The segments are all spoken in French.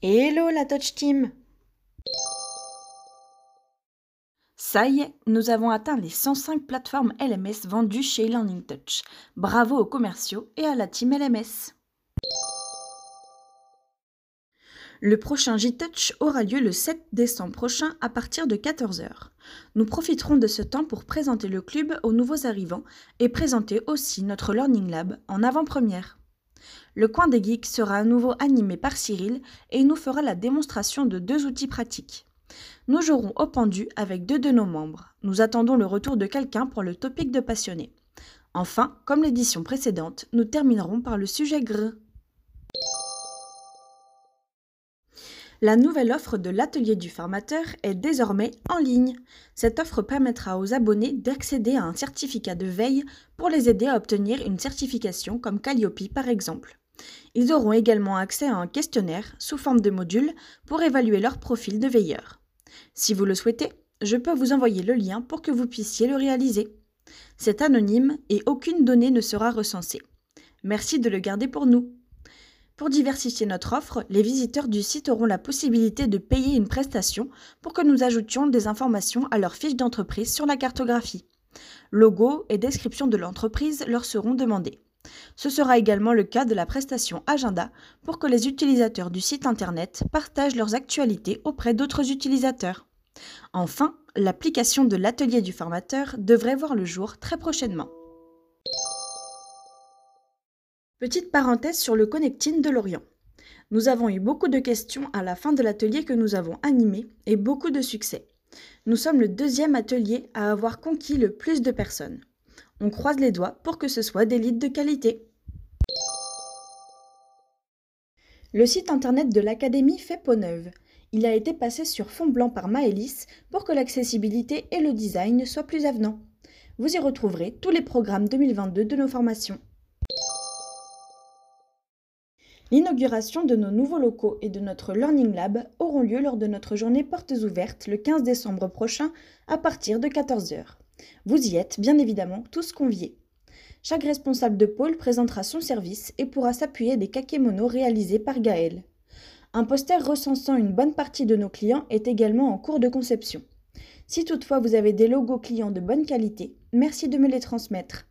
Hello la Touch Team Ça y est, nous avons atteint les 105 plateformes LMS vendues chez Learning Touch. Bravo aux commerciaux et à la team LMS. Le prochain J-Touch aura lieu le 7 décembre prochain à partir de 14h. Nous profiterons de ce temps pour présenter le club aux nouveaux arrivants et présenter aussi notre Learning Lab en avant-première. Le coin des geeks sera à nouveau animé par Cyril et il nous fera la démonstration de deux outils pratiques. Nous jouerons au pendu avec deux de nos membres. Nous attendons le retour de quelqu'un pour le topic de passionné. Enfin, comme l'édition précédente, nous terminerons par le sujet gr. La nouvelle offre de l'atelier du formateur est désormais en ligne. Cette offre permettra aux abonnés d'accéder à un certificat de veille pour les aider à obtenir une certification comme Calliope par exemple. Ils auront également accès à un questionnaire sous forme de module pour évaluer leur profil de veilleur. Si vous le souhaitez, je peux vous envoyer le lien pour que vous puissiez le réaliser. C'est anonyme et aucune donnée ne sera recensée. Merci de le garder pour nous. Pour diversifier notre offre, les visiteurs du site auront la possibilité de payer une prestation pour que nous ajoutions des informations à leur fiche d'entreprise sur la cartographie. Logo et description de l'entreprise leur seront demandés. Ce sera également le cas de la prestation Agenda pour que les utilisateurs du site Internet partagent leurs actualités auprès d'autres utilisateurs. Enfin, l'application de l'atelier du formateur devrait voir le jour très prochainement. Petite parenthèse sur le Connecting de Lorient. Nous avons eu beaucoup de questions à la fin de l'atelier que nous avons animé et beaucoup de succès. Nous sommes le deuxième atelier à avoir conquis le plus de personnes. On croise les doigts pour que ce soit des leads de qualité. Le site internet de l'Académie fait peau neuve. Il a été passé sur fond blanc par Maëlys pour que l'accessibilité et le design soient plus avenants. Vous y retrouverez tous les programmes 2022 de nos formations. L'inauguration de nos nouveaux locaux et de notre Learning Lab auront lieu lors de notre journée portes ouvertes le 15 décembre prochain à partir de 14h. Vous y êtes, bien évidemment, tous conviés. Chaque responsable de pôle présentera son service et pourra s'appuyer des kakémonos réalisés par Gaël. Un poster recensant une bonne partie de nos clients est également en cours de conception. Si toutefois vous avez des logos clients de bonne qualité, merci de me les transmettre.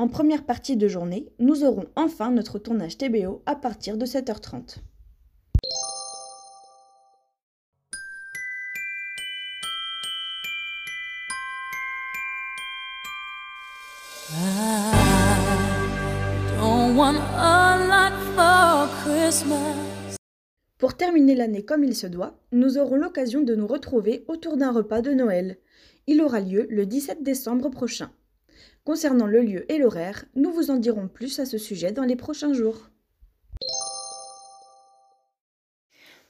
En première partie de journée, nous aurons enfin notre tournage TBO à partir de 7h30. Pour terminer l'année comme il se doit, nous aurons l'occasion de nous retrouver autour d'un repas de Noël. Il aura lieu le 17 décembre prochain. Concernant le lieu et l'horaire, nous vous en dirons plus à ce sujet dans les prochains jours.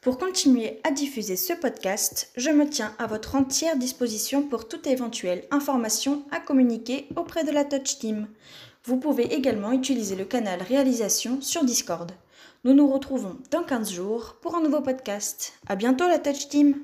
Pour continuer à diffuser ce podcast, je me tiens à votre entière disposition pour toute éventuelle information à communiquer auprès de la Touch Team. Vous pouvez également utiliser le canal réalisation sur Discord. Nous nous retrouvons dans 15 jours pour un nouveau podcast. À bientôt la Touch Team!